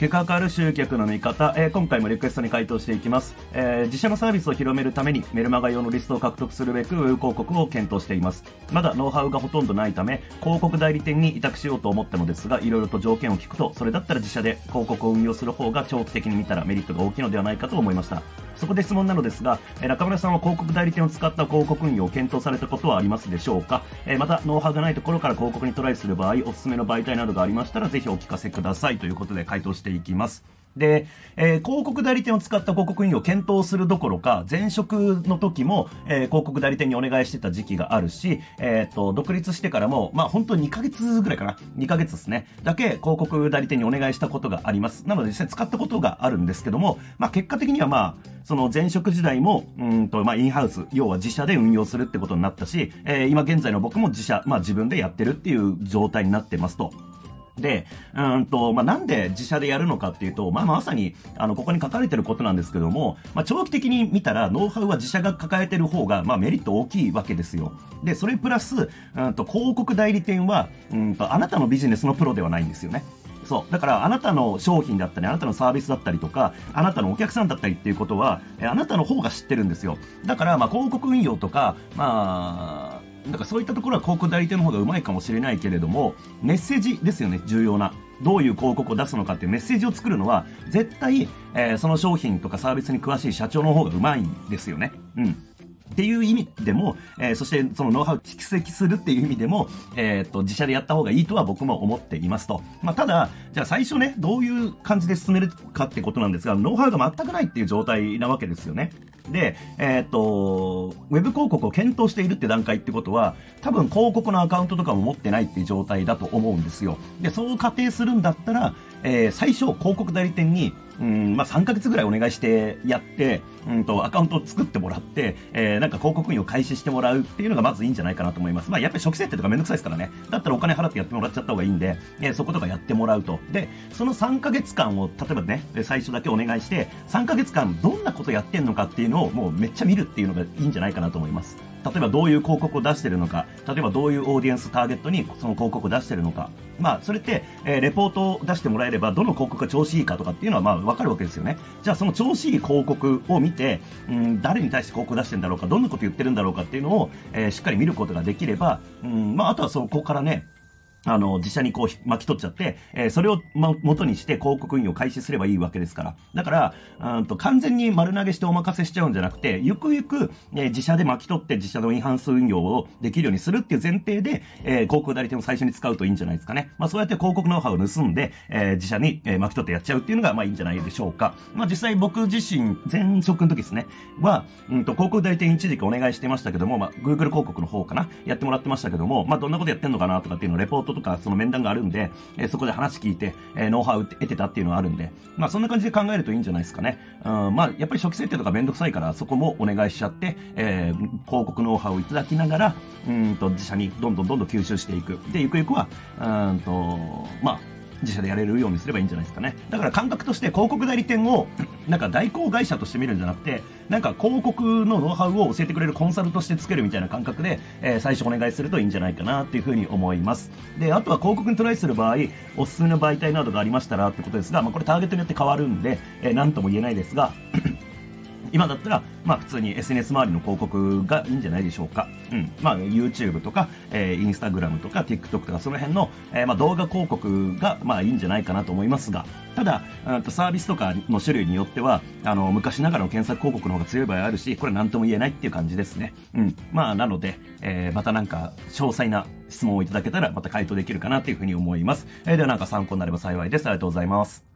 結果変わる集客の見方、えー、今回もリクエストに回答していきます、えー、自社のサービスを広めるためにメルマガ用のリストを獲得するべく広告を検討しています。まだノウハウがほとんどないため広告代理店に委託しようと思ったのですがいろいろと条件を聞くとそれだったら自社で広告を運用する方が長期的に見たらメリットが大きいのではないかと思いました。そこで質問なのですが、え中村さんは広告代理店を使った広告運用を検討されたことはありますでしょうか、えまた、ノウハウがないところから広告にトライする場合、おすすめの媒体などがありましたら、ぜひお聞かせください。ということで回答していきます。で、えー、広告代理店を使った広告運用を検討するどころか、前職の時も、えー、広告代理店にお願いしてた時期があるし、えっ、と、独立してからも、まあ本当2ヶ月ぐらいかな。2ヶ月ですね。だけ広告代理店にお願いしたことがあります。なので実際使ったことがあるんですけども、まあ結果的にはまあ、その前職時代も、うんと、まあインハウス、要は自社で運用するってことになったし、えー、今現在の僕も自社、まあ自分でやってるっていう状態になってますと。で、うんと、まあ、なんで自社でやるのかっていうと、まあ、まさに、あの、ここに書かれてることなんですけども、まあ、長期的に見たら、ノウハウは自社が抱えてる方が、まあ、メリット大きいわけですよ。で、それプラス、うんと、広告代理店は、うんと、あなたのビジネスのプロではないんですよね。そう。だから、あなたの商品だったり、あなたのサービスだったりとか、あなたのお客さんだったりっていうことは、あなたの方が知ってるんですよ。だから、ま、広告運用とか、まあ、だかそういったところは広告代理店の方がうまいかもしれないけれども、メッセージですよね、重要な。どういう広告を出すのかっていうメッセージを作るのは、絶対、えー、その商品とかサービスに詳しい社長の方がうまいんですよね。うん。っていう意味でも、えー、そしてそのノウハウ蓄積するっていう意味でも、えー、っと、自社でやった方がいいとは僕も思っていますと。まあ、ただ、じゃあ最初ね、どういう感じで進めるかってことなんですが、ノウハウが全くないっていう状態なわけですよね。で、えー、っと、ウェブ広告を検討しているって段階ってことは、多分広告のアカウントとかも持ってないっていう状態だと思うんですよ。で、そう仮定するんだったら、えー、最初広告代理店に、うん、まあ、3ヶ月ぐらいお願いしてやって、うんと、アカウントを作ってもらって、えー、なんか広告費を開始してもらうっていうのがまずいいんじゃないかなと思います。まあ、やっぱり初期設定とかめんどくさいですからね。だったらお金払ってやってもらっちゃった方がいいんで、えー、そことかやってもらうと。で、その3ヶ月間を、例えばね、最初だけお願いして、3ヶ月間どんなことやってんのかっていうのをもうめっちゃ見るっていうのがいいんじゃないかなと思います。例えばどういう広告を出してるのか、例えばどういうオーディエンスターゲットにその広告を出してるのか、まあ、それって、えー、レポートを出してもらえれば、どの広告が調子いいかとかっていうのは、まあ、わかるわけですよね。じゃあ、その調子いい広告を見て、うん、誰に対して広告出してるんだろうか、どんなこと言ってるんだろうかっていうのを、えー、しっかり見ることができれば、うん、まあ、あとはそこからね、あの、自社にこう巻き取っちゃって、えー、それを、ま、元にして広告運用開始すればいいわけですから。だから、うんと完全に丸投げしてお任せしちゃうんじゃなくて、ゆくゆく、えー、自社で巻き取って自社のインハンス運用をできるようにするっていう前提で、えー、広告代理店を最初に使うといいんじゃないですかね。まあそうやって広告ノウハウを盗んで、えー、自社に、えー、巻き取ってやっちゃうっていうのが、まあいいんじゃないでしょうか。まあ実際僕自身、前職の時ですね、は、うんと広告代理店一時期お願いしてましたけども、まあ Google 広告の方かな、やってもらってましたけども、まあどんなことやってんのかなとかっていうのをレポートとか、その面談があるんで、えー、そこで話聞いて、えー、ノウハウ得てたっていうのがあるんで、まあそんな感じで考えるといいんじゃないですかね。うん、まあやっぱり初期設定とかめんどくさいから、そこもお願いしちゃって、えー、広告ノウハウをいただきながら、うんと自社にどんどんどんどん吸収していく。で、ゆくゆくは、うんと、まあ、自社でやれるようにすればいいんじゃないですかね。だから感覚として広告代理店を、なんか代行会社として見るんじゃなくて、なんか広告のノウハウを教えてくれるコンサルとしてつけるみたいな感覚で、えー、最初お願いするといいんじゃないかなっていうふうに思います。で、あとは広告にトライする場合、おすすめの媒体などがありましたらってことですが、まあこれターゲットによって変わるんで、えー、なんとも言えないですが、今だったら、まあ普通に SNS 周りの広告がいいんじゃないでしょうか。うん。まあ YouTube とか、えー、Instagram とか TikTok とかその辺の、えー、まあ動画広告が、まあいいんじゃないかなと思いますが、ただ、サービスとかの種類によっては、あの、昔ながらの検索広告の方が強い場合あるし、これ何とも言えないっていう感じですね。うん。まあなので、えー、またなんか詳細な質問をいただけたらまた回答できるかなというふうに思います。えー、ではなんか参考になれば幸いです。ありがとうございます。